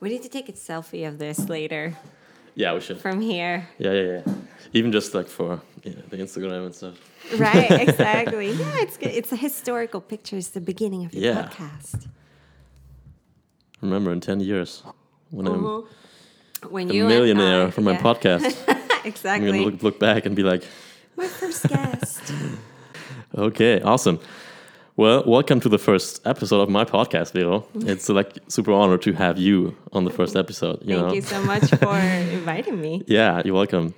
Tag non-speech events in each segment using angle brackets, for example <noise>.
We need to take a selfie of this later Yeah, we should. from here. Yeah, yeah, yeah. Even just like for yeah, the Instagram and stuff. Right, <laughs> exactly. yeah, it's good. It's a historical picture. It's the beginning of the Yeah. podcast. Remember in ten years when I'm uh-huh. When a you millionaire I- from my podcast. exactly. <laughs> I'm gonna look, look back and be like, My first guest. <laughs> okay, awesome. Well, welcome to the first episode of my podcast, Vero. It's like super honor to have you on the first episode. You Thank know? you so much for <laughs> inviting me. Yeah, you're welcome.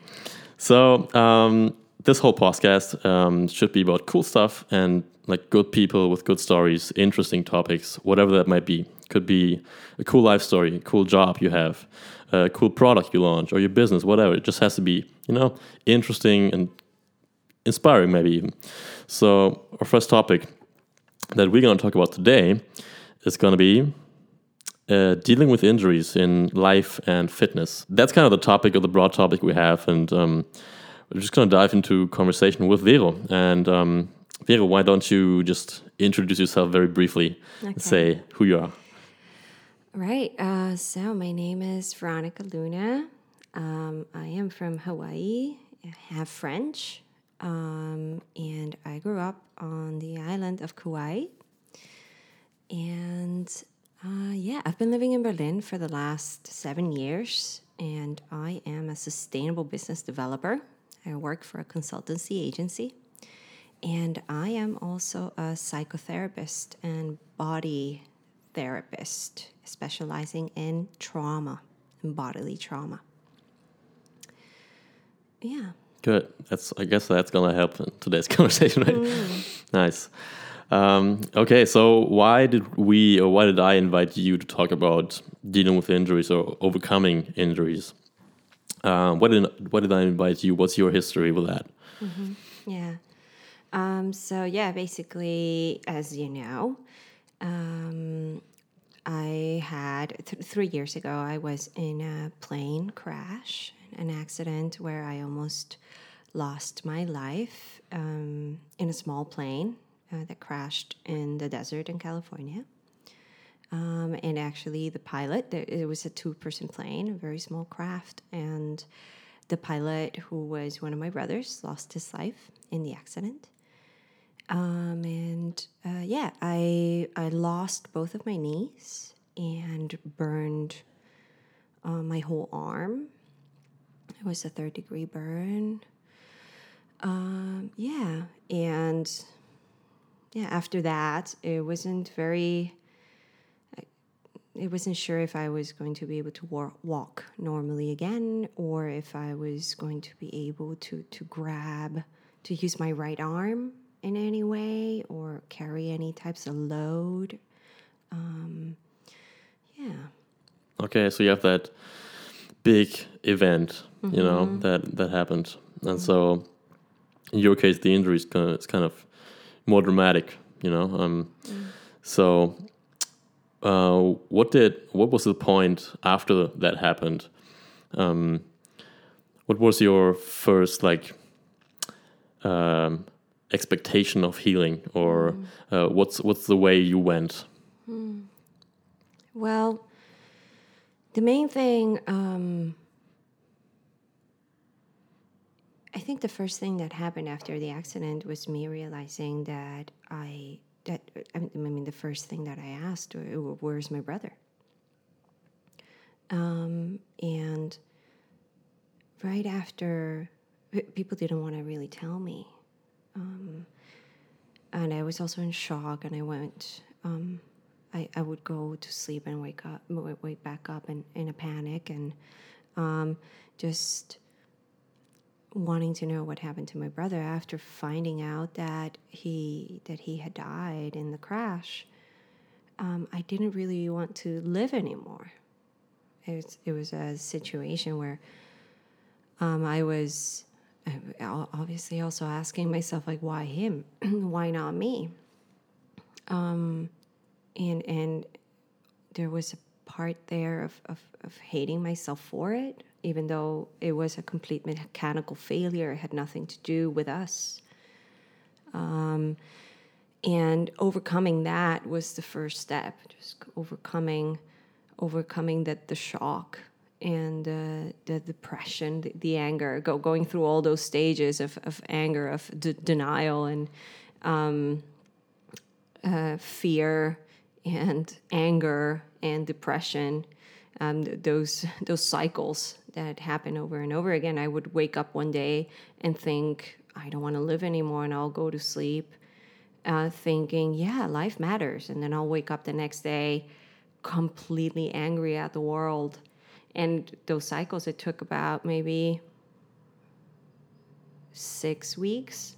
So, um, this whole podcast um, should be about cool stuff and like good people with good stories, interesting topics, whatever that might be. Could be a cool life story, a cool job you have, a cool product you launch, or your business, whatever. It just has to be, you know, interesting and inspiring, maybe even. So, our first topic that we're going to talk about today is going to be uh, dealing with injuries in life and fitness. That's kind of the topic or the broad topic we have, and um, we're just going to dive into conversation with Vero. And um, Vero, why don't you just introduce yourself very briefly and say who you are? Right. Uh, so my name is Veronica Luna. Um, I am from Hawaii. I have French, um, and I grew up on the island of Kauai. And uh, yeah, I've been living in Berlin for the last seven years, and I am a sustainable business developer. I work for a consultancy agency, and I am also a psychotherapist and body therapist, specializing in trauma and bodily trauma. Yeah. Good. That's. I guess that's gonna help in today's <laughs> conversation, right? Nice. Um, okay, so why did we or why did I invite you to talk about dealing with injuries or overcoming injuries? Um, what did why did I invite you? What's your history with that? Yeah. Um, so yeah, basically, as you know, um, I had th- three years ago. I was in a plane crash, an accident where I almost lost my life um, in a small plane uh, that crashed in the desert in California. Um, and actually, the pilot, it was a two person plane, a very small craft. And the pilot, who was one of my brothers, lost his life in the accident. Um, and uh, yeah, I, I lost both of my knees and burned uh, my whole arm. It was a third degree burn. Um, yeah, and yeah, after that, it wasn't very I wasn't sure if I was going to be able to wa- walk normally again or if I was going to be able to, to grab, to use my right arm in any way or carry any types of load. Um, yeah. Okay, so you have that big event, you know, that that happened, and so in your case, the injury is kind of, it's kind of more dramatic, you know. Um, So, uh, what did what was the point after that happened? Um, what was your first like um, expectation of healing, or uh, what's what's the way you went? Well, the main thing, um, I think the first thing that happened after the accident was me realizing that I that I mean the first thing that I asked, "Where's my brother?" Um, and right after, people didn't want to really tell me, um, and I was also in shock, and I went. Um, I, I would go to sleep and wake up, wake back up in, in a panic and um, just wanting to know what happened to my brother after finding out that he that he had died in the crash. Um, I didn't really want to live anymore. It was, it was a situation where um, I was obviously also asking myself like, why him? <clears throat> why not me? And and there was a part there of, of, of hating myself for it even though it was a complete mechanical failure. It had nothing to do with us. Um, and overcoming that was the first step just overcoming overcoming the, the shock and uh, the depression, the, the anger, go, going through all those stages of, of anger, of d- denial, and um, uh, fear, and anger, and depression. Um, th- those those cycles that happen over and over again. I would wake up one day and think, I don't want to live anymore, and I'll go to sleep, uh, thinking, yeah, life matters, and then I'll wake up the next day completely angry at the world and those cycles it took about maybe six weeks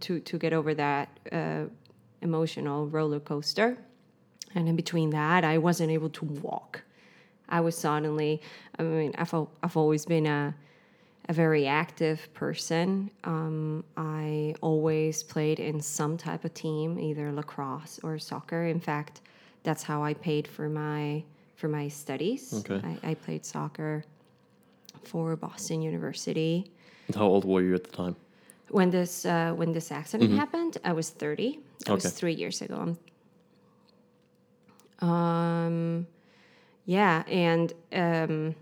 to to get over that uh, emotional roller coaster and in between that i wasn't able to walk i was suddenly i mean i've, I've always been a a very active person. Um, I always played in some type of team, either lacrosse or soccer. In fact, that's how I paid for my for my studies. Okay. I, I played soccer for Boston University. How old were you at the time? When this uh, when this accident happened, I was thirty. That was three years ago. Um, yeah, and um,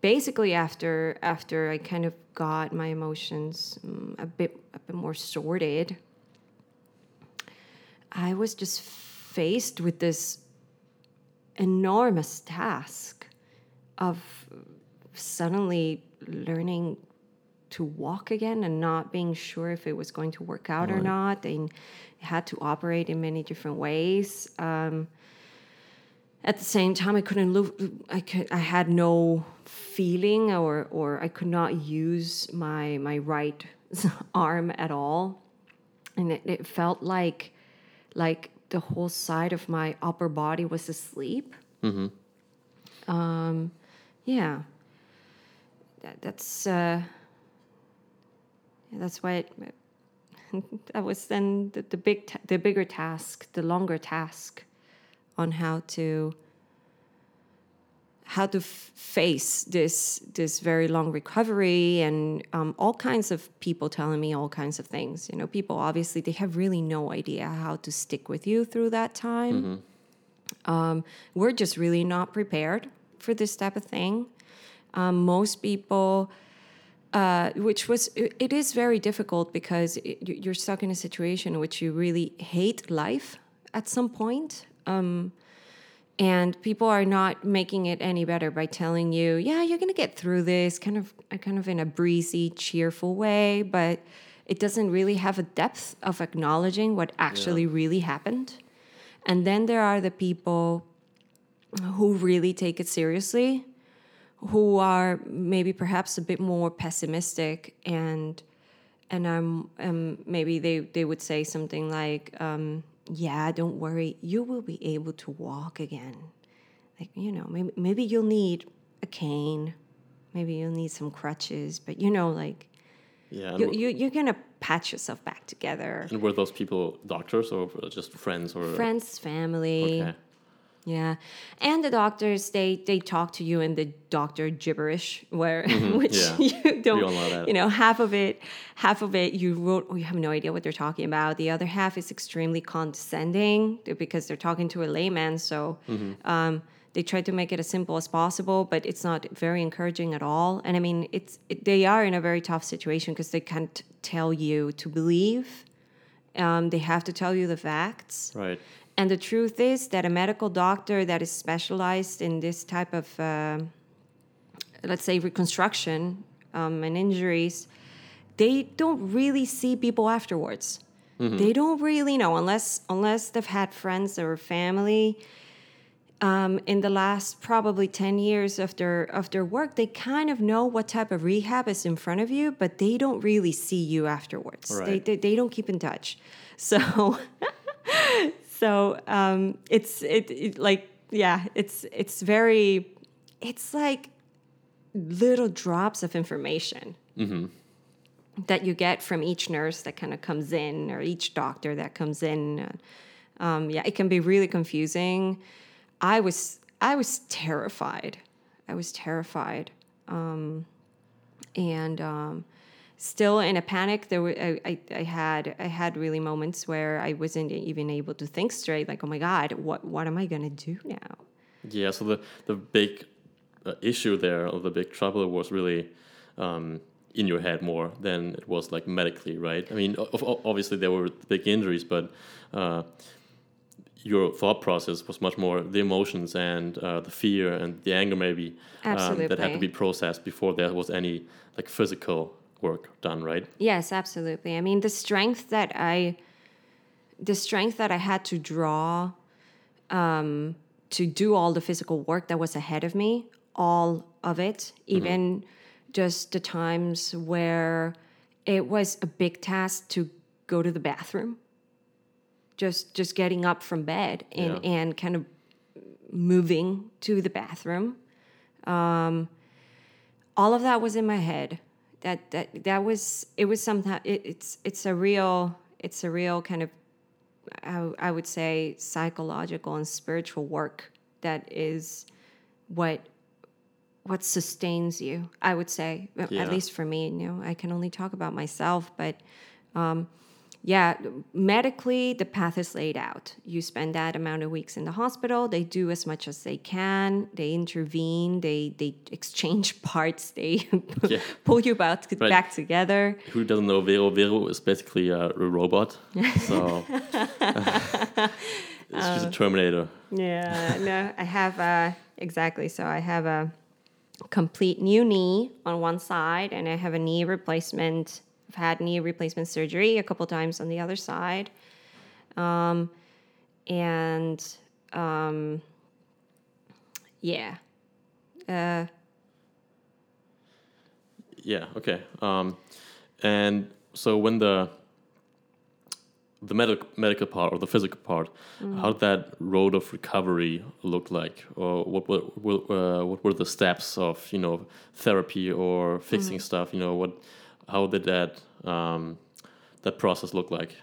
basically after after I kind of got my emotions mm, a bit a bit more sorted, I was just faced with this enormous task of suddenly learning to walk again and not being sure if it was going to work out or not. And had to operate in many different ways. Um, at the same time, I couldn't live. I could. I had no feeling, or or I could not use my my right <laughs> arm at all, and it, it felt like like the whole side of my upper body was asleep. Hmm. Um, yeah, that, that's uh, that's why it, <laughs> that was then the, the big ta- the bigger task, the longer task on how to how to f- face this this very long recovery and um, all kinds of people telling me all kinds of things. You know people obviously they have really no idea how to stick with you through that time. Um, we're just really not prepared for this type of thing. Um, most people uh, which was it it is very difficult because it, you- you're stuck in a situation in which you really hate life at some point um, and people are not making it any better by telling you yeah you're going to get through this kind of uh, kind of in a breezy cheerful way but it doesn't really have a depth of acknowledging what actually really happened. And then there are the people who really take it seriously who are maybe perhaps a bit more pessimistic and and um, um maybe they they would say something like um, yeah don't worry you will be able to walk again like you know maybe maybe you'll need a cane maybe you'll need some crutches but you know like Yeah. you, you, you're gonna patch yourself back together and were those people doctors or just friends or friends family Okay. Yeah, and the doctors they they talk to you in the doctor gibberish, where <laughs> which Mm-hmm. yeah. you don't, you know, half of it, half of it you wrote, you have no idea what they're talking about. The other half is extremely condescending because they're talking to a layman. So Mm-hmm. um, they try to make it as simple as possible, but it's not very encouraging at all. And I mean, it's it, they are in a very tough situation because they can't tell you to believe. Um, they have to tell you the facts. Right. And the truth is that a medical doctor that is specialized in this type of, uh, let's say, reconstruction um, and injuries, they don't really see people afterwards. They don't really know unless unless they've had friends or family. Um, in the last probably 10 years of their of their work they kind of know what type of rehab is in front of you but they don't really see you afterwards they, they, they don't keep in touch so <laughs> so um, it's it, it like yeah it's it's very it's like little drops of information that you get from each nurse that kind of comes in or each doctor that comes in. Um, yeah it can be really confusing. I was i was terrified. I was terrified. Um, and um, still in a panic there were I, I, I had i had really moments where i wasn't even able to think straight like oh my god what what am i going to do now Yeah, so the the big uh, issue there, or the big trouble, was really um, in your head more than it was like medically, right? I mean, obviously there were big injuries, but uh, your thought process was much more the emotions and uh, the fear and the anger, maybe um, that had to be processed before there was any like physical work done, right? Yes, absolutely. I mean, the strength that I, the strength that I had to draw, um, to do all the physical work that was ahead of me, all of it, even just the times where it was a big task to go to the bathroom. Just just getting up from bed and Yeah. and kind of moving to the bathroom all of that was in my head that that that was it was sometimes it, it's it's a real it's a real kind of I, I would say psychological and spiritual work that is what what sustains you i would say at- Yeah. at least for me you know i can only talk about myself but um, yeah, medically, the path is laid out. You spend that amount of weeks in the hospital. They do as much as they can. They intervene. They they exchange <laughs> parts. They <laughs> Yeah. pull you back, Right. back together. Who doesn't know Vero? Vero is basically a, a robot, <laughs> so she's a Terminator. Yeah, no, I have uh, exactly. So I have a complete new knee on one side, and I have a knee replacement. I've had knee replacement surgery a couple times on the other side, um, and um, yeah, uh, Yeah. Okay. Um, and so when the the medical medical part or the physical part, how did that road of recovery look like, or what were what, uh, what were the steps of you know therapy or fixing stuff? You know what, how did that um, that process look like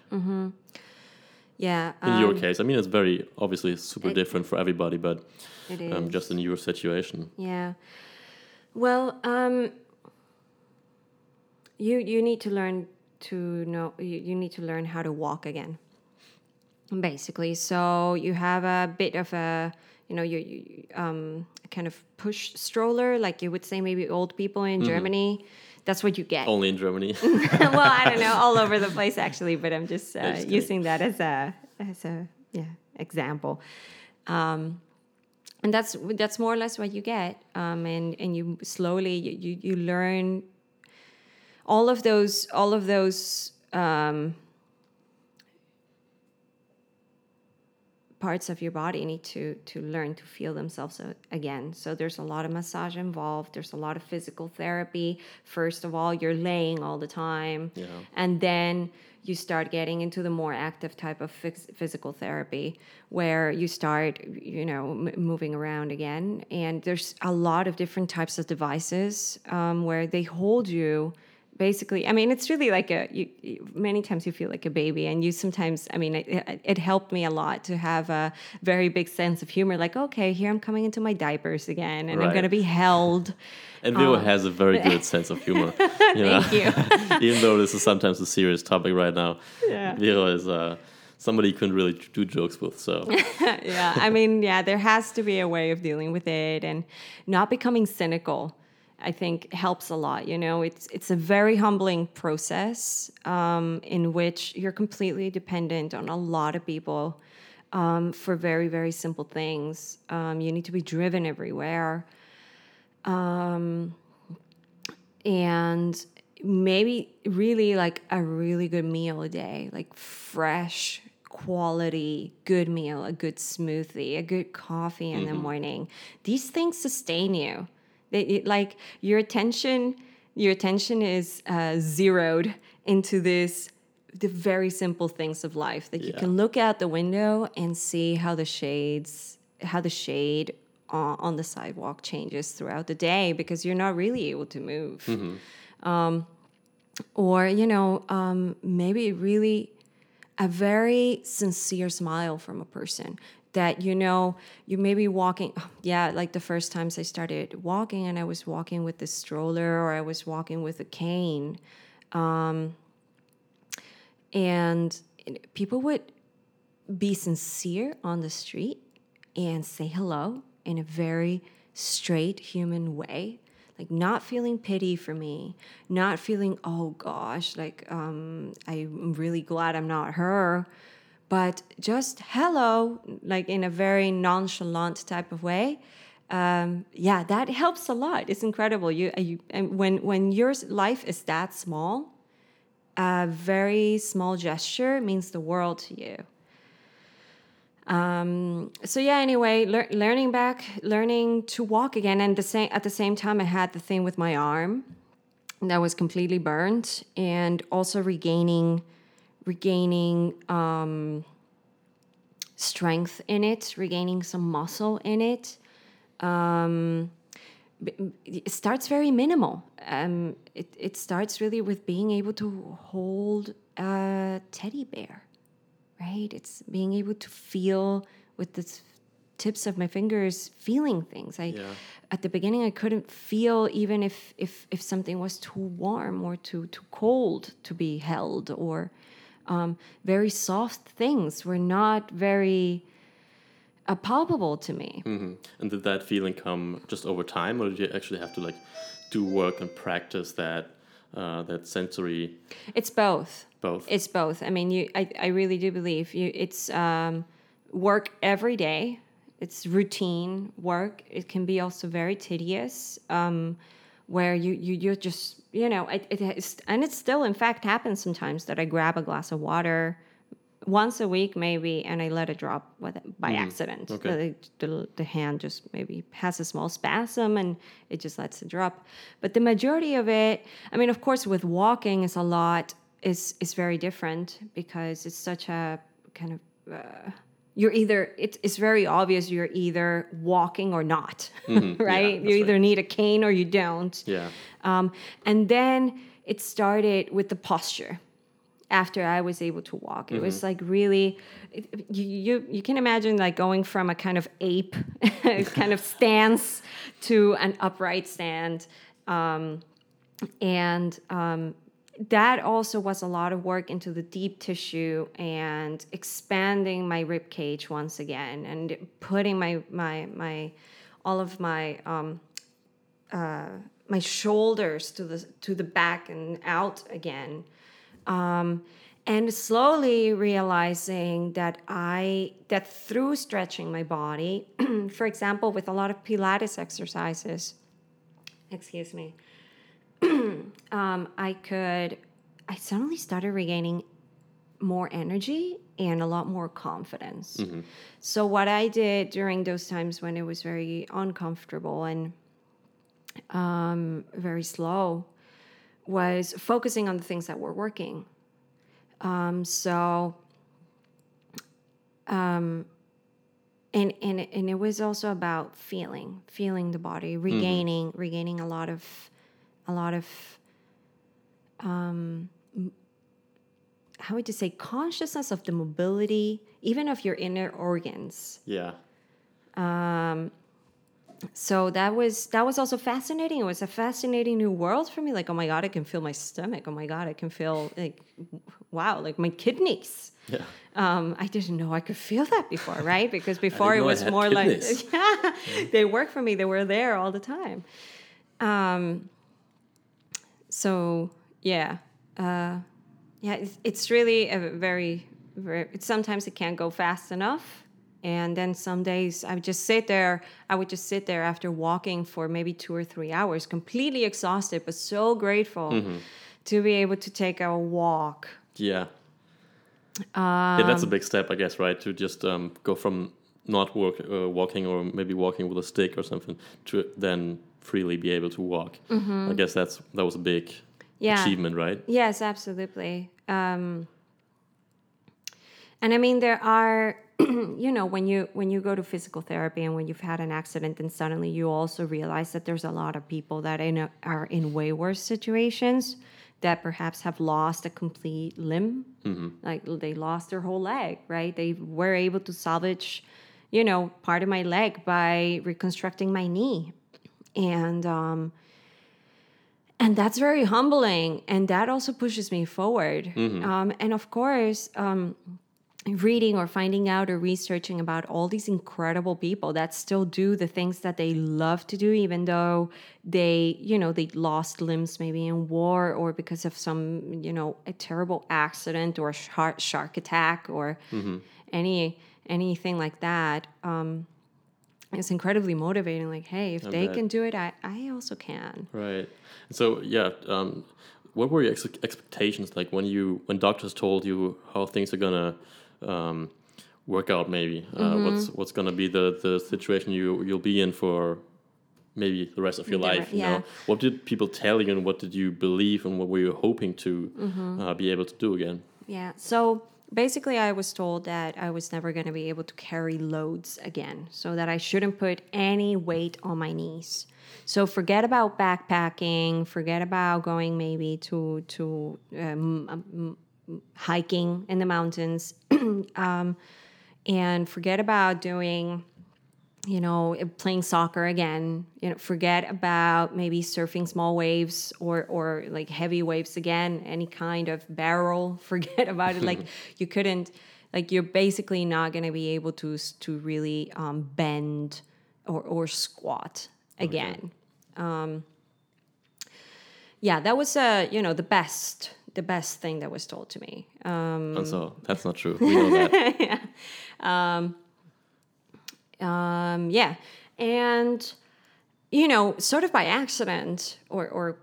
yeah. in your um, case? I mean, it's very obviously super it- different for everybody, but it is. um, just in your situation. Yeah. Well, um, you you need to learn to know you, you need to learn how to walk again. Basically, so you have a bit of a you know you, you um kind of push stroller like you would say maybe old people in Germany. That's what you get. Only in Germany. <laughs> <laughs> well, I don't know, all over the place actually, but I'm just, uh, just using that as a as a yeah example. Um, and that's that's more or less what you get, um, and and you slowly you, you, you learn all of those all of those um, parts of your body need to to learn to feel themselves again. So there's a lot of massage involved. There's a lot of physical therapy. First of all you're laying all the time. Yeah. and then you start getting into the more active type of phys- physical therapy where you start you know m- moving around again. And there's a lot of different types of devices um, where they hold you basically i mean it's really like a you, many times you feel like a baby and you sometimes i mean it, it- helped me a lot to have a very big sense of humor like okay here i'm coming into my diapers again and i'm going to be held And Vero has a very <laughs> good sense of humor. <laughs> You know? Thank you <laughs> Even though this is sometimes a serious topic right now, Yeah. Vero is uh, somebody you can really do jokes with. So yeah, I mean, yeah, there has to be a way of dealing with it and not becoming cynical. I think helps a lot. You know, it's it's a very humbling process um, in which you're completely dependent on a lot of people um, for very very simple things. Um, you need to be driven everywhere, um, and maybe really like a really good meal a day, like fresh quality good meal, a good smoothie, a good coffee in the morning. These things sustain you. They it, like your attention. Your attention is uh, zeroed into this the very simple things of life. That you can look out the window and see how the shades how the shade on, on the sidewalk changes throughout the day because you're not really able to move. Um, or you know um, maybe really a very sincere smile from a person that you know you may be walking <sighs> yeah like the first times i started walking and i was walking with the stroller or i was walking with a cane um, and people would be sincere on the street and say hello in a very straight human way like not feeling pity for me not feeling oh gosh like um, i'm really glad i'm not her but just hello like in a very nonchalant type of way. Um, yeah that helps a lot. It's incredible. You, you when when your life is that small a very small gesture means the world to you um, so yeah anyway lear- learning back learning to walk again and the same at the same time i had the thing with my arm that was completely burned and also regaining regaining um, strength in it regaining some muscle in it. Um, it starts very minimal. Um, it, it starts really with being able to hold a teddy bear right? It's being able to feel with the tips of my fingers, feeling things. I Yeah. at the beginning I couldn't feel even if if if something was too warm or too too cold to be held, or um, very soft things were not very uh, palpable to me. hmm And did that feeling come just over time, or did you actually have to like do work and practice that uh, that sensory It's both. both? It's both. I mean, you. I, I really do believe you. It's um, work every day. It's routine work. It can be also very tedious, um, where you you you're just you know it, it is, and it still in fact happens sometimes that I grab a glass of water once a week maybe and I let it drop with by accident. Okay. The, the the hand just maybe has a small spasm and it just lets it drop. But the majority of it, I mean, of course, with walking is a lot is is very different because it's such a kind of uh, you're either it's, it's very obvious you're either walking or not <laughs> right you that's either need a cane or you don't yeah. um, and then it started with the posture after I was able to walk. It was like really, it, you, you you can imagine like going from a kind of ape <laughs> kind of stance to an upright stand, um, and um, that also was a lot of work into the deep tissue and expanding my rib cage once again and putting my my my all of my um, my shoulders to the to the back and out again um, and slowly realizing that i that through stretching my body <clears throat> for example with a lot of pilates exercises excuse me <clears throat> um, i could i suddenly started regaining more energy and a lot more confidence. So what i did during those times when it was very uncomfortable and um, very slow was focusing on the things that were working. Um, so, um, and and and it was also about feeling, feeling the body, regaining, regaining a lot of, a lot of, um, how would you say, consciousness of the mobility, even of your inner organs Yeah. So that was that was also fascinating. It was a fascinating new world for me. Like oh my god i can feel my stomach. Oh my god i can feel like wow like my kidneys. Yeah. um, i didn't know i could feel that before <laughs> right? Because before it was more kidneys. like <laughs> yeah they work for me. They were there all the time. Um, so yeah uh, yeah it's, it's really a very, very it's, sometimes it can't go fast enough and then some days i would just sit there i would just sit there after walking for maybe two or three hours completely exhausted but so grateful Mm-hmm. to be able to take a walk Yeah. yeah, that's a big step, I guess, right? To just um, go from not work, uh, walking or maybe walking with a stick or something to then freely be able to walk. I guess that's that was a big Yeah. achievement, right? Yes, absolutely. Um, and I mean, there are, <clears throat> you know, when you when you go to physical therapy and when you've had an accident, and suddenly you also realize that there's a lot of people that in a, are in way worse situations that perhaps have lost a complete limb, like they lost their whole leg, right? They were able to salvage, you know, part of my leg by reconstructing my knee, and um, and that's very humbling. And that also pushes me forward. Um, and of course um, reading or finding out or researching about all these incredible people that still do the things that they love to do even though they you know they lost limbs maybe in war or because of some you know a terrible accident or shark, shark attack or any anything like that um, it's incredibly motivating like hey if they bet. can do it i, I also can Right. So yeah, um, what were your ex- expectations like when you when doctors told you how things are gonna um, work out? Maybe uh, Mm-hmm. what's what's gonna be the the situation you you'll be in for maybe the rest of your life? You yeah. know, what did people tell you, and what did you believe, and what were you hoping to Mm-hmm. uh, be able to do again? Yeah. So basically, I was told that I was never going to be able to carry loads again, so that I shouldn't put any weight on my knees. So forget about backpacking. Forget about going maybe to to um, um, hiking in the mountains, <clears throat> um, and forget about doing you know, playing soccer again. You know, forget about maybe surfing small waves or or like heavy waves again. Any kind of barrel, <laughs> forget about it. Like <laughs> you couldn't, like you're basically not going to be able to to really um, bend or or squat again. Um, yeah, that was uh, you know the best the best thing that was told to me. Um, And so that's not true. We know that. <laughs> um, yeah, and you know, sort of by accident, or or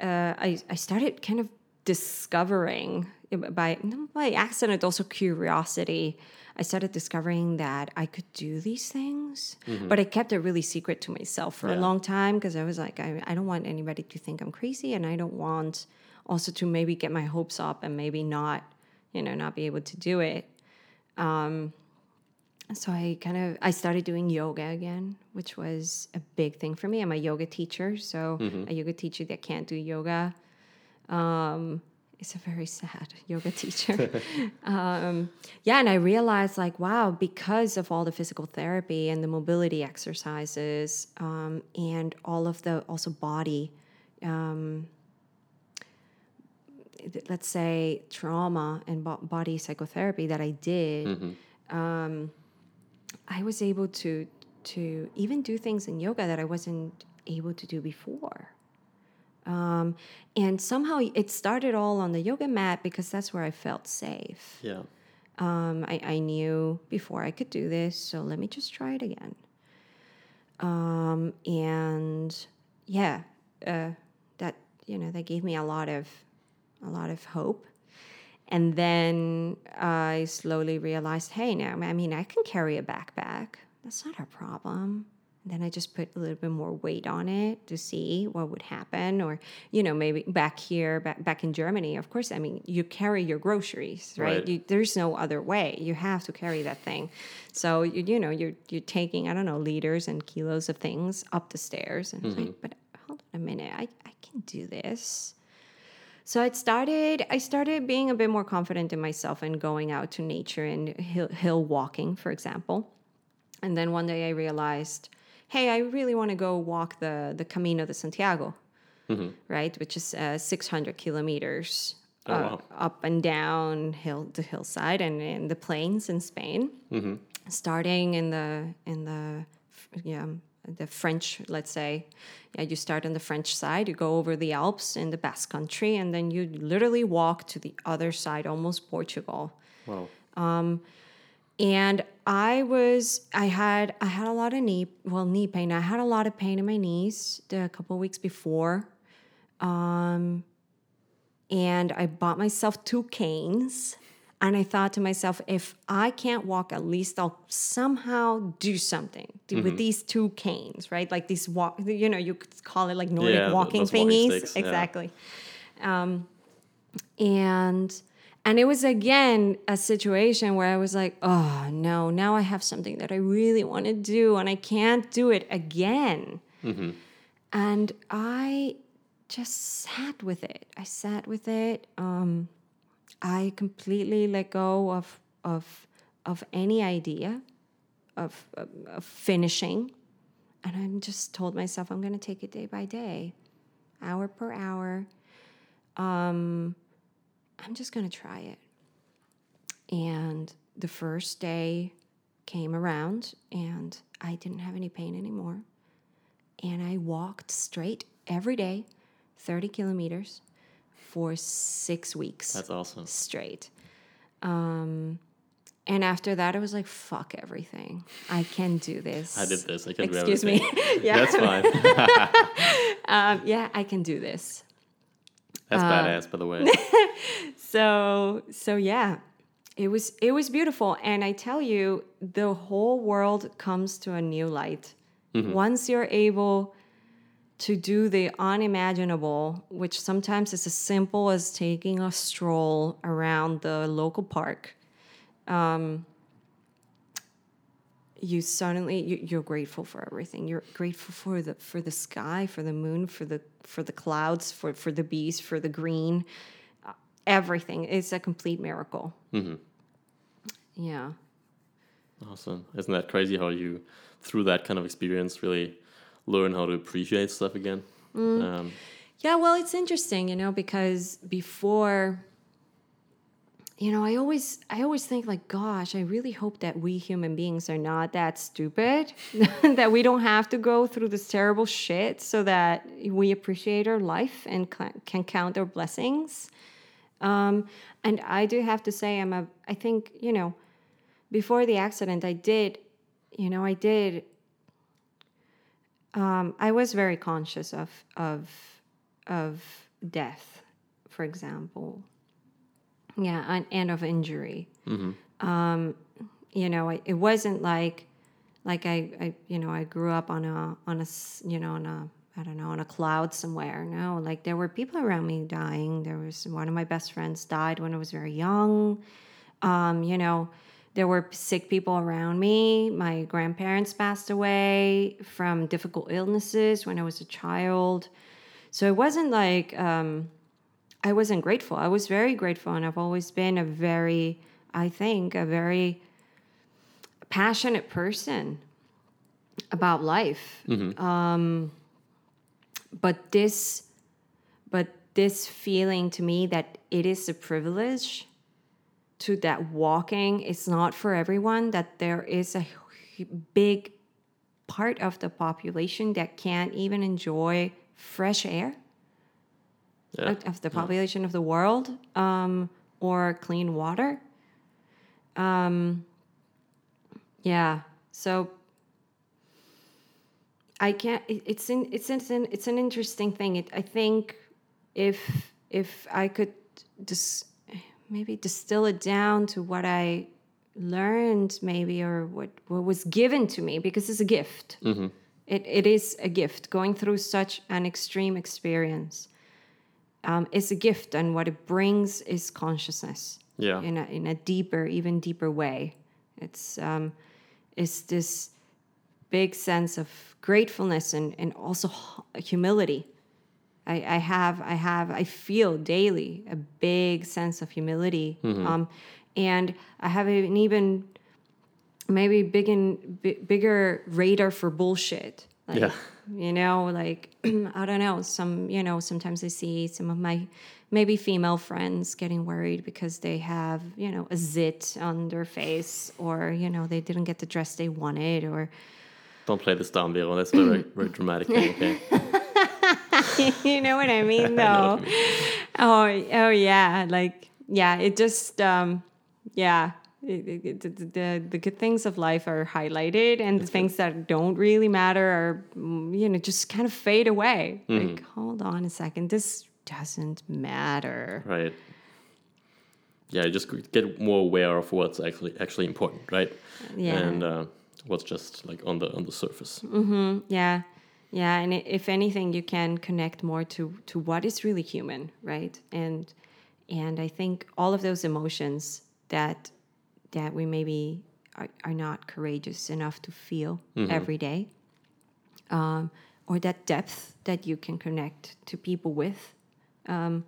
uh, I I started kind of discovering by by accident, also curiosity. I started discovering that I could do these things, but I kept it really secret to myself for a long time because I was like, I, I don't want anybody to think I'm crazy, and I don't want also to maybe get my hopes up and maybe not, you know, not be able to do it so I kind of I started doing yoga again, which was a big thing for me. I'm a yoga teacher, so a yoga teacher that can't do yoga um, is a very sad <laughs> yoga teacher. <laughs> um, yeah, and I realized like, wow, because of all the physical therapy and the mobility exercises um, and all of the also body. Um, let's say trauma and bo- body psychotherapy that I did, um, I was able to to even do things in yoga that I wasn't able to do before. Um, and somehow it started all on the yoga mat because that's where I felt safe. Yeah. Um, I, I knew before I could do this, so let me just try it again. Um, and yeah, uh, that you know that gave me a lot of a lot of hope. And then I slowly realized, hey, now I mean I can carry a backpack. That's not a problem. And then I just put a little bit more weight on it to see what would happen, or you know maybe back here, back back in Germany. Of course, I mean you carry your groceries, right? Right. You, there's no other way. You have to carry that thing. So you, you know you're you're taking I don't know liters and kilos of things up the stairs, and it's like, mm-hmm. but hold on a minute, I I can do this. So I started I started being a bit more confident in myself and going out to nature and hill, hill walking, for example. And then one day I realized, hey, I really want to go walk the the Camino de Santiago, right, which is uh, 600 kilometers Oh, uh, wow. up and down hill the hillside and in the plains in Spain, starting in the in the yeah the French, let's say, yeah, you start on the French side, you go over the Alps in the Basque Country, and then you literally walk to the other side, almost Portugal. Wow. and i was i had i had a lot of knee well knee pain. I had a lot of pain in my knees a couple weeks before. Um and i bought myself two canes and i thought to myself if i can't walk at least i'll somehow do something to- with these two canes right like these walk you know you could call it like nordic Yeah, walking those walking thingies sticks, yeah. exactly um, and and it was again a situation where I was like, oh no, now I have something that I really want to do and I can't do it again. And I just sat with it. I sat with it. Um, I completely let go of of of any idea of, of, of finishing, and I'm just told myself I'm going to take it day by day, hour per hour. Um, I'm just going to try it. And the first day came around and I didn't have any pain anymore. And I walked straight every day, 30 kilometers for six weeks That's awesome. straight. Um, and after that, I was like, fuck everything. I can do this. I did this. I can do Excuse me. <laughs> <laughs> yeah. That's fine. <laughs> um, yeah, I can do this. That's Uh, badass, by the way. So so yeah, it was it was beautiful, and I tell you, the whole world comes to a new light once you're able to do the unimaginable, which sometimes is as simple as taking a stroll around the local park. Um, you suddenly you, you're grateful for everything. You're grateful for the for the sky, for the moon, for the for the clouds, for for the bees, for the green everything. It's a complete miracle. Yeah. Awesome. Isn't that crazy how you, through that kind of experience, really learn how to appreciate stuff again? Mm. Um, Yeah, well, it's interesting, you know, because before you know, I always I always think like gosh, I really hope that we human beings are not that stupid <laughs> that we don't have to go through this terrible shit so that we appreciate our life and can count our blessings. Um, and I do have to say, I'm a, I think, you know, before the accident, I did, you know, I did, um, I was very conscious of, of, of death, for example. Yeah, and, and of injury. Um, you know, I, it wasn't like, like I, I, you know, I grew up on a, on a, you know, on a, I don't know, on a cloud somewhere. No, like there were people around me dying. There was one of my best friends died when I was very young. Um, you know, there were sick people around me. My grandparents passed away from difficult illnesses when I was a child. So it wasn't like um, I wasn't grateful. I was very grateful, and I've always been a very, I think, a very passionate person about life. Um, but this, but this feeling to me that it is a privilege to that walking is not for everyone. That there is a big part of the population that can't even enjoy fresh air yeah. of- the population of the world um, or clean water. Um, yeah, so I can't. it- It's in, it's it's an it's an interesting thing. It, I think if if I could just maybe distill it down to what I learned, maybe or what what was given to me, because it's a gift. It it is a gift. Going through such an extreme experience um, is a gift, and what it brings is consciousness Yeah. in a in a deeper, even deeper way. It's um, it's this big sense of gratefulness and and also humility. I, I have I have I feel daily a big sense of humility, um, and I have an even maybe big and bi- bigger radar for bullshit. Like, Yeah. You know, like <clears throat> I don't know. Some you know sometimes I see some of my maybe female friends getting worried because they have you know a zit on their face or you know they didn't get the dress they wanted or Don't play this down, Vero. That's very, very dramatic thing, <laughs> okay? <laughs> you know what I <laughs> mean, though. what you mean. Oh, oh yeah, like yeah, it just um, yeah. It, it, it- the, the good things of life are highlighted, and the things that don't really matter are, mm, you know, just kind of fade away. Mm-hmm. Like, hold on a second, this doesn't matter. Right. Yeah, just get more aware of what's actually actually important, right? Yeah. And uh, what's just like on the on the surface. Yeah, yeah, and if anything, you can connect more to to what is really human, right? And and I think all of those emotions that that we maybe are, are not courageous enough to feel every day, um, or that depth that you can connect to people with, um,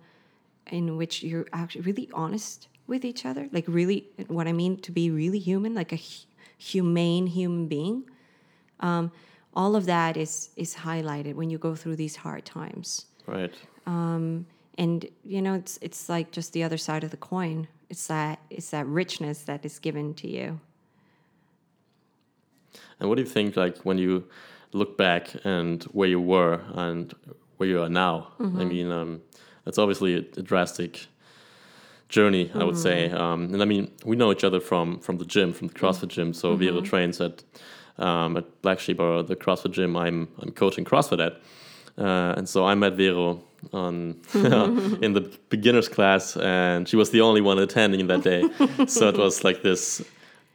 in which you're actually really honest with each other, like really what I mean to be really human, like a hu- humane human being um, all of that is is highlighted when you go through these hard times Right. and you know it's it's like just the other side of the coin It's that it's that richness that is given to you. And what do you think, like, when you look back and where you were and where you are now? I mean, um, it's obviously a, a drastic journey, I would say. Um, and I mean, we know each other from from the gym, from the CrossFit gym. So Vero trains at um, at Black Sheep or the CrossFit gym. I'm I'm coaching CrossFit at, uh, and so I met Vero on <laughs> in the beginners class, and she was the only one attending that day. <laughs> so it was like this.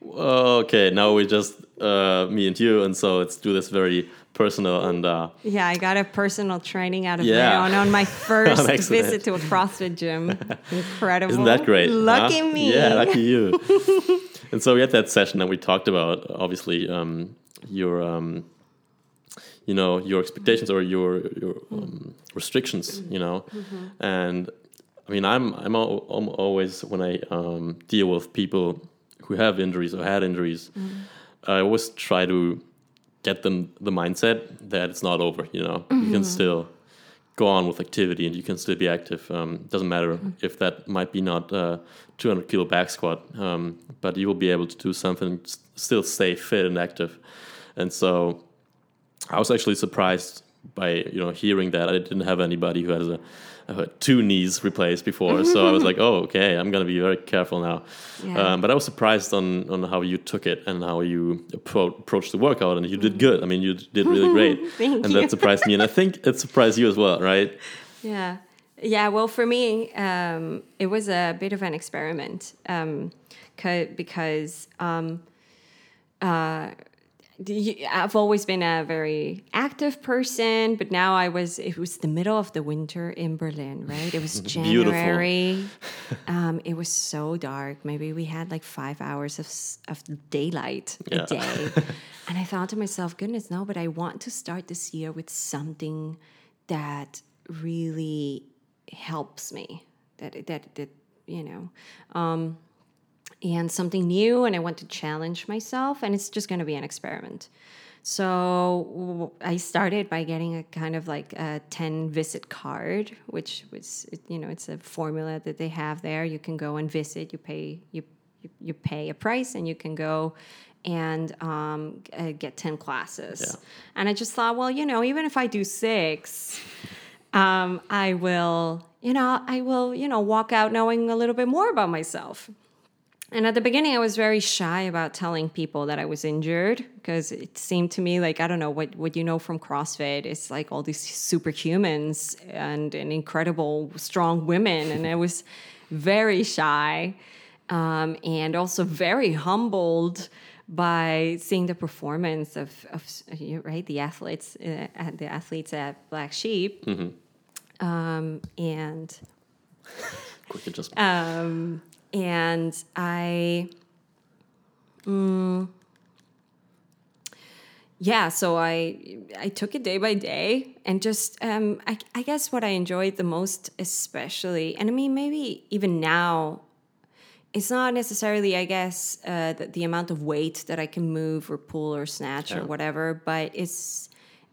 Okay, now we just uh, me and you, and so let's do this very personal and uh, Yeah, I got a personal training out of Yeah. on, on my <laughs> first visit to a CrossFit gym. Incredible. Isn't that great? Lucky huh? me. Yeah, lucky you. And so we had that session and we talked about obviously um, your um, you know your expectations or your your um, restrictions, you know, and I mean I'm I'm, al- I'm always when I um, deal with people who have injuries or had injuries, I always try to get them the mindset that it's not over. You know, you can still go on with activity and you can still be active. Um, doesn't matter if that might be not uh, 200 kilo back squat, um, but you will be able to do something, still stay fit and active. And so I was actually surprised by you know hearing that I didn't have anybody who has a, uh, two knees replaced before, so I was <laughs> like, oh okay, I'm gonna be very careful now. Yeah. Um, but I was surprised on on how you took it and how you appro- approached the workout, and you did good. I mean, you did really <laughs> great, Thank and you. that surprised me, and I <laughs> think it surprised you as well, right? Yeah. Yeah, well, for me, um, it was a bit of an experiment um, 'ca- because um, uh, I've always been a very active person, but now I was, it was the middle of the winter in Berlin, right? It was <laughs> January. um, it was so dark. Maybe we had like five hours of, of daylight Yeah. a day. <laughs> and I thought to myself, goodness, no, but I want to start this year with something that really helps me. That, that, that you know, um, and something new and I want to challenge myself and it's just going to be an experiment. So I started by getting a kind of like a 10 visit card, which was, you know, it's a formula that they have there. You can go and visit, you pay, you, you, pay a price and you can go and um, uh, get 10 classes. Yeah. And I just thought, well, you know, even if I do six, um, I will, you know, I will, you know, walk out knowing a little bit more about myself. And at the beginning, I was very shy about telling people that I was injured because it seemed to me like I don't know what what you know from CrossFit. It's like all these superhumans and, and incredible strong women, and I was very shy um, and also very humbled by seeing the performance of, of right the athletes uh, the athletes at Black Sheep, um, and Quick adjustment. um, and I, mm, yeah, so I I took it day by day, and just um, I I guess what I enjoyed the most, especially, and I mean maybe even now, it's not necessarily I guess uh, the, the amount of weight that I can move or pull or snatch Yeah. or whatever, but it's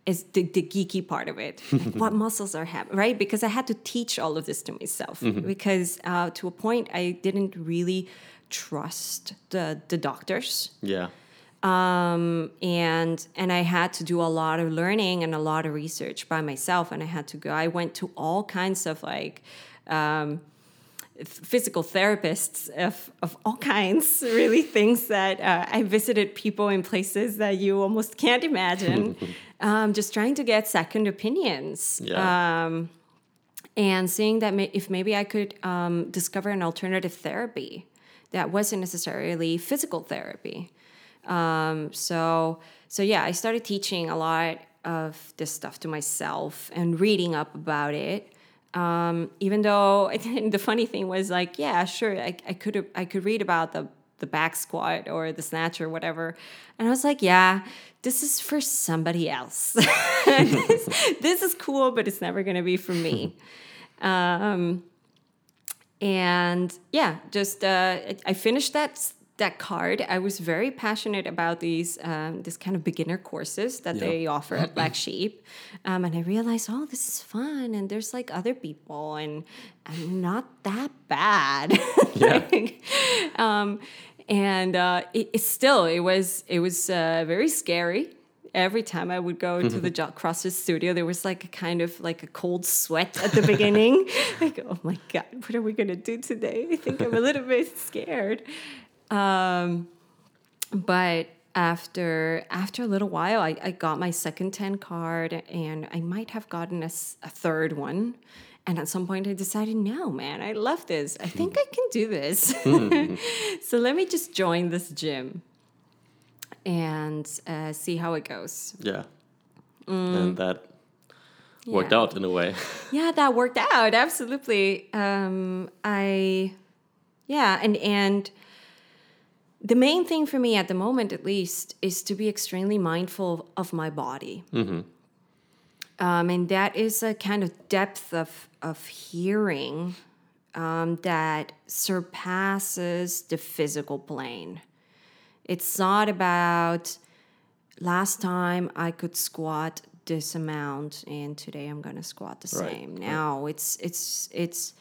is the, the geeky part of it. <laughs> Like what muscles are happening, right? Because I had to teach all of this to myself. Because uh, to a point, I didn't really trust the the doctors, yeah. um, and and I had to do a lot of learning and a lot of research by myself. And I had to go. I went to all kinds of like. Um, physical therapists of, of all kinds, really <laughs> things that uh, I visited people in places that you almost can't imagine, <laughs> um, just trying to get second opinions. Yeah. Um, and seeing that may, if maybe I could um, discover an alternative therapy that wasn't necessarily physical therapy. Um, so so yeah, I started teaching a lot of this stuff to myself and reading up about it. Um, even though <laughs> the funny thing was like, yeah, sure, I, I could I could read about the the back squat or the snatch or whatever, and I was like, yeah, this is for somebody else. this, <laughs> this is cool, but it's never gonna be for me. <laughs> um, and yeah, just uh, I- I finished that that card, I was very passionate about these um, this kind of beginner courses that Yeah. they offer at Black <clears throat> Sheep, um, and I realized, oh, this is fun, and there's like other people, and I'm not that bad. <laughs> Yeah. Like, um, and uh, it, it still it was it was uh, very scary. Every time I would go to the <laughs> CrossFit studio, there was like a kind of like a cold sweat at the beginning. <laughs> like, oh my god, what are we gonna do today? I think I'm a little bit scared. Um, but after after a little while, I, I got my second ten card, and I might have gotten a third one. And at some point, I decided, no, man, I love this. I think I can do this. <laughs> so let me just join this gym and uh, see how it goes. Yeah. And that worked Mm. Yeah. out in a way. <laughs> Yeah, that worked out absolutely. Um, I, yeah, and and the main thing for me at the moment, at least, is to be extremely mindful of my body. Um, and that is a kind of depth of of hearing um, that surpasses the physical plane. It's not about last time I could squat this amount and today I'm going to squat the Right, same. right. Now it's it's it's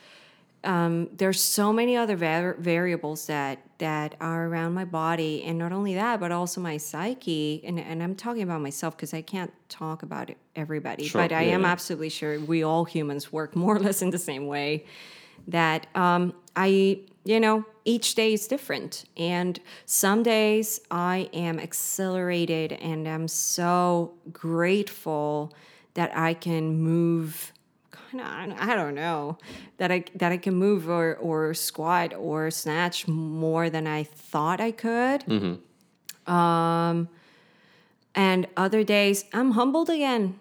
um, there's so many other var- variables that that are around my body and not only that but also my psyche and, and i'm talking about myself because i can't talk about everybody Sure, but i am yeah. absolutely sure we all humans work more or less in the same way that um, i you know each day is different and some days i am accelerated and i'm so grateful that i can move of I don't know that I that I can move or or squat or snatch more than I thought I could. Um, and other days I'm humbled again.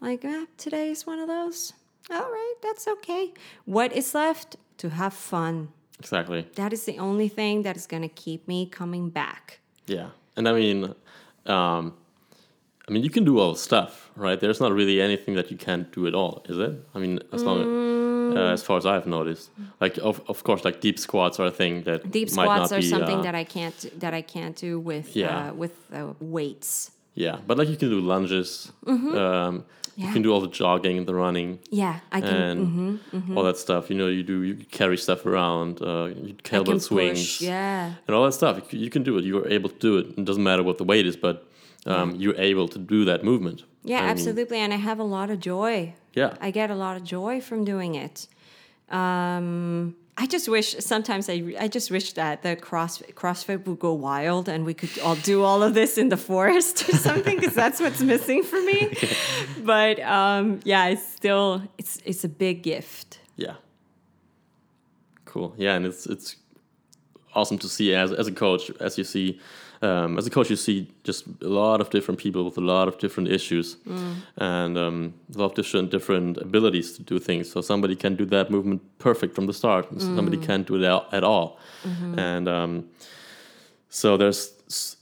Like ah, today is one of those. All right, that's okay. What is left to have fun? exactly. That is the only thing that is going to keep me coming back. Yeah. And I mean, um, I mean, you can do all the stuff, right? There's not really anything that you can't do at all, is it? I mean, as long Mm. uh, as far as I've noticed, like of, of course, like deep squats are a thing that Deep squats are be, something uh, that I can't that I can't do with Yeah. uh, with uh, weights. yeah, but like you can do lunges, um, you Mm-hmm. Yeah. can do all the jogging and the running Yeah, I can. and mhm. all that stuff. You know, you do you carry stuff around, uh, you kettlebell swings, push, yeah. and all that stuff. You can do it. You're able to do it. It doesn't matter what the weight is, but um, you're able to do that movement. Yeah, I mean, absolutely. And I have a lot of joy. Yeah. I get a lot of joy from doing it. Um, I just wish sometimes I, I just wish that the cross, CrossFit would go wild and we could all do all of this in the forest or <laughs> something because that's what's missing for me. <laughs> But um, yeah, it's still it's it's a big gift. Yeah. Cool. Yeah, and it's it's awesome to see as as a coach, as you see, um, as a coach, you see just a lot of different people with a lot of different issues, and um, a lot of different different abilities to do things. So somebody can do that movement perfect from the start, and somebody can't do it at all, and um, so there's s-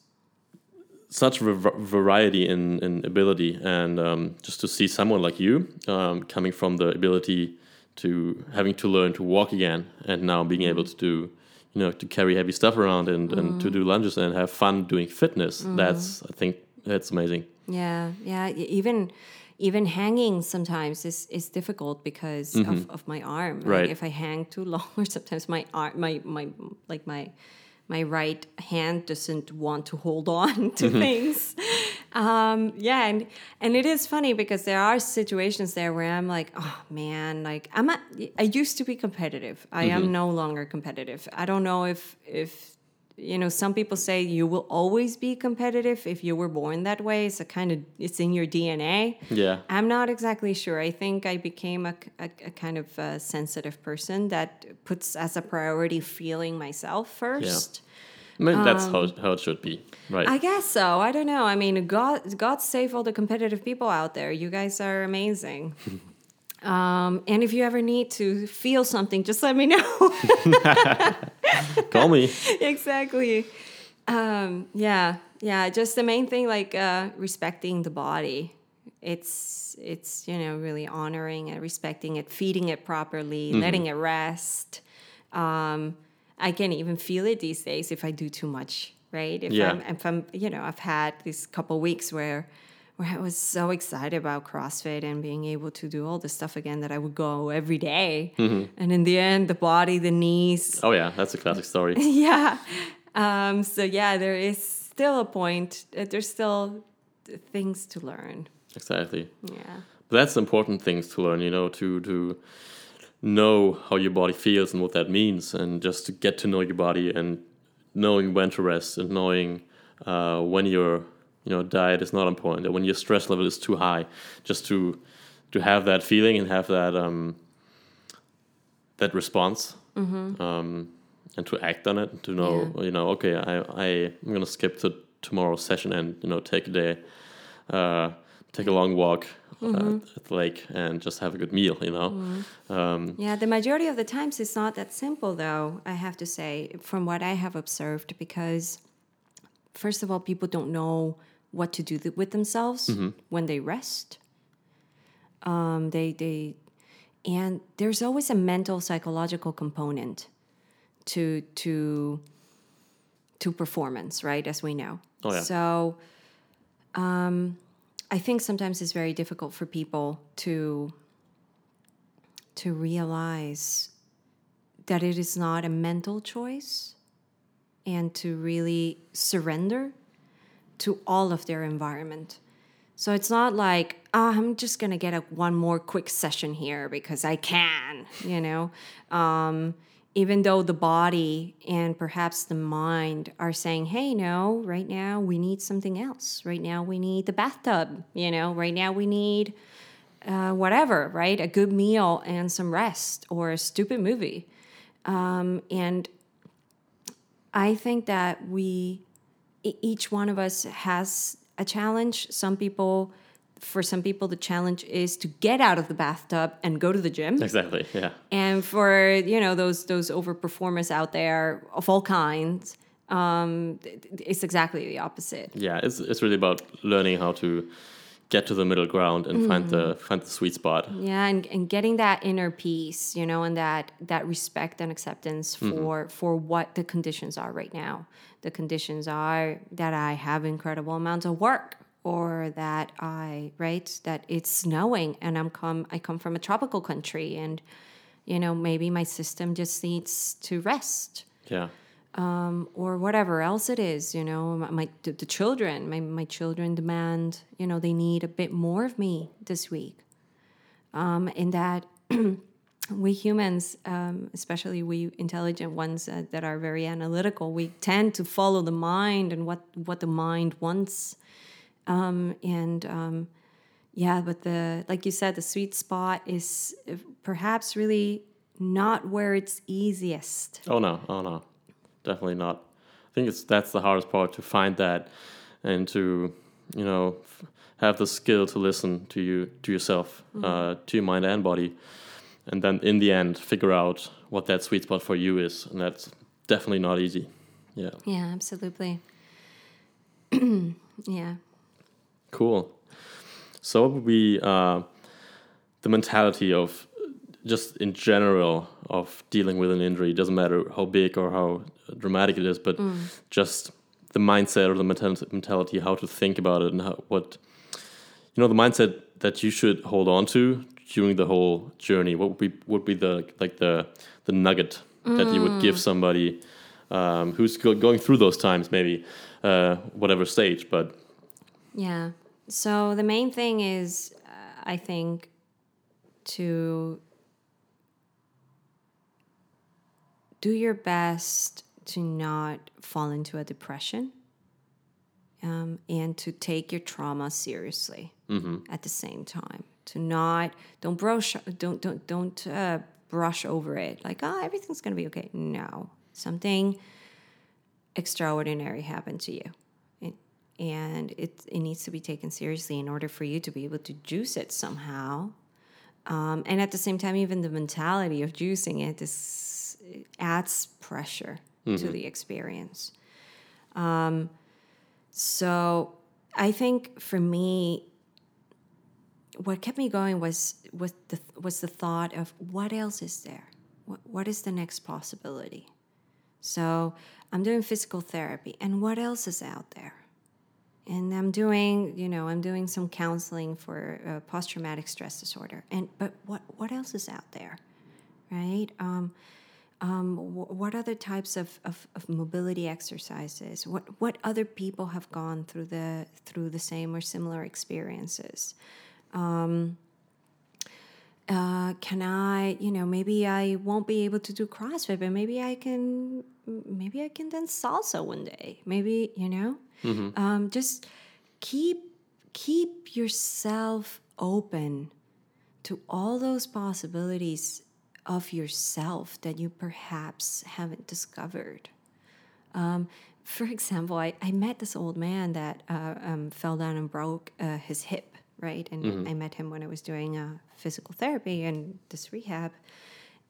such v- variety in, in ability and um, just to see someone like you um, coming from the ability to having to learn to walk again and now being able to do you know to carry heavy stuff around and, and to mm. do lunges and have fun doing fitness mm. that's i think that's amazing Yeah, yeah. Even even hanging sometimes is, is difficult because of, mm-hmm. of my arm. Like, Right. if I hang too long, <laughs> or sometimes my arm, my my like my my right hand doesn't want to hold on <laughs> to mm-hmm. things. Um, yeah, and and it is funny because there are situations there where I'm like, oh man, like I'm a, I used to be competitive. I am no longer competitive. I don't know if if you know some people say you will always be competitive if you were born that way. It's a kind of it's in your dna yeah. I'm not exactly sure. I think i became a, a, a kind of uh sensitive person that puts as a priority feeling myself first I mean, that's how, how it should be right I guess so. I don't know. I mean, God, God save all the competitive people out there. You guys are amazing. <laughs> um, and if you ever need to feel something, just let me know. <laughs> call me <laughs> exactly. Um, yeah, yeah. Just the main thing, like uh, respecting the body. It's it's you know really honoring and respecting it, feeding it properly, letting it rest. Um, I can even feel it these days if I do too much, right? If Yeah. I'm if I'm you know, I've had these couple weeks where where I was so excited about CrossFit and being able to do all the stuff again that I would go every day. And in the end, the body, the knees, Oh yeah, that's a classic story. <laughs> yeah. Um, so yeah, there is still a point. uh, There's still things to learn. exactly. Yeah. But that's important things to learn, you know, to to know how your body feels and what that means, and just to get to know your body and knowing when to rest and knowing uh, when your you know diet is not on point or when your stress level is too high, just to to have that feeling and have that um, that response. Um, and to act on it, to know, you know, okay, I, I I'm gonna skip to tomorrow's session and you know take a day, uh, take a long walk uh, at the lake and just have a good meal, you know. Um, Yeah, the majority of the times it's not that simple, though, I have to say, from what I have observed, because first of all, people don't know what to do th- with themselves when they rest. Um, they, they, and there's always a mental, psychological component to, to, to performance, right? As we know. Oh, yeah. So, um, I think sometimes it's very difficult for people to to realize that it is not a mental choice and to really surrender to all of their environment. So it's not like, oh, I'm just going to get a one more quick session here because I can, you know. Um, even though the body and perhaps the mind are saying, hey, no, right now we need something else. Right now we need the bathtub, you know, right now we need uh, whatever, right? A good meal and some rest or a stupid movie. Um, and I think that we, each one of us has a challenge. Some people, for some people, the challenge is to get out of the bathtub and go to the gym. exactly. Yeah. And for you know those those overperformers out there of all kinds, um, it's exactly the opposite. Yeah. It's it's really about learning how to get to the middle ground and find the find the sweet spot. Yeah, and, and getting that inner peace, you know, and that that respect and acceptance for for what the conditions are right now. The conditions are that I have incredible amounts of work or that I right that it's snowing and I'm come I come from a tropical country and you know maybe my system just needs to rest. Yeah. or whatever else it is you know my, my the, the children my, my children demand you know they need a bit more of me this week. Um, in that <clears throat> we humans um, especially we intelligent ones uh, that are very analytical we tend to follow the mind and what what the mind wants um, and um, yeah but the like you said the sweet spot is uh, perhaps really not where it's easiest Oh no, oh no, definitely not. I think it's that's the hardest part to find that, and to you know f- have the skill to listen to you to yourself, uh, to your mind and body, and then in the end figure out what that sweet spot for you is, and that's definitely not easy. Yeah, Yeah, absolutely. <clears throat> yeah. Cool. So what would be uh, the mentality of just in general of dealing with an injury? Doesn't matter how big or how dramatic it is but just the mindset or the mentality how to think about it and how, what you know the mindset that you should hold on to during the whole journey. What would be would be the like the the nugget that you would give somebody um, who's go- going through those times maybe uh, whatever stage but Yeah. So the main thing is, uh, I think, to do your best to not fall into a depression um, and to take your trauma seriously at the same time. To not don't brush don't don't don't uh, brush over it like oh everything's gonna be okay. No, something extraordinary happened to you and, it, it needs to be taken seriously in order for you to be able to juice it somehow um, and at the same time even the mentality of juicing it is it adds pressure to the experience um, so i think for me what kept me going was was the was the thought of what else is there what, what is the next possibility So I'm doing physical therapy. And what else is out there? And I'm doing, you know, I'm doing some counseling for uh, post-traumatic stress disorder. And but what what else is out there, right? Um, um, wh- what other types of, of, of mobility exercises? What what other people have gone through the through the same or similar experiences? uh, can I, you know, maybe I won't be able to do CrossFit, but maybe I can, maybe I can dance salsa one day. Maybe, you know, um, just keep keep yourself open to all those possibilities of yourself that you perhaps haven't discovered. Um, for example, I, I met this old man that uh, um, fell down and broke uh, his hip, right? And I met him when I was doing uh, physical therapy and this rehab.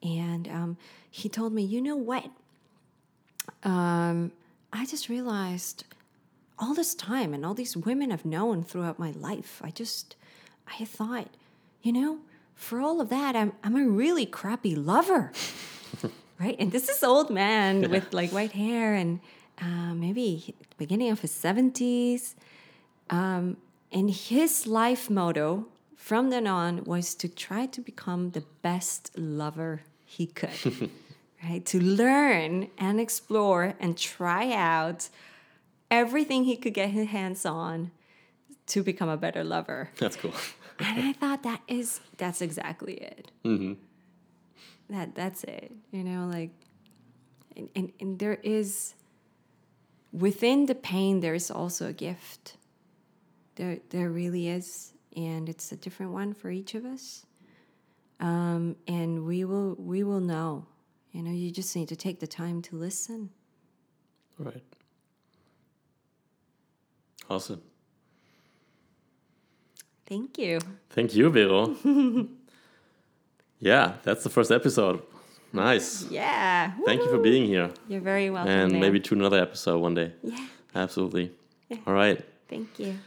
And um, he told me, you know what? Um, I just realized all this time and all these women I've known throughout my life, I just, I thought, you know, for all of that, I'm, I'm a really crappy lover <laughs> right? And this is old man with like white hair and uh, maybe beginning of his seventies. Um, and his life motto from then on was to try to become the best lover he could, <laughs> right? To learn and explore and try out everything he could get his hands on to become a better lover That's cool. <laughs> and I thought that is that's exactly it. Mm-hmm. That that's it. You know, like, and, and and there is within the pain there is also a gift. There there really is, and it's a different one for each of us. Um, and we will we will know. You know, you just need to take the time to listen. Right. Awesome. Thank you. Thank you, Vero. <laughs> yeah, that's the first episode. Nice. Yeah. Thank you for being here. You're very welcome. And there. maybe to another episode one day. Yeah. Absolutely. All right. Thank you.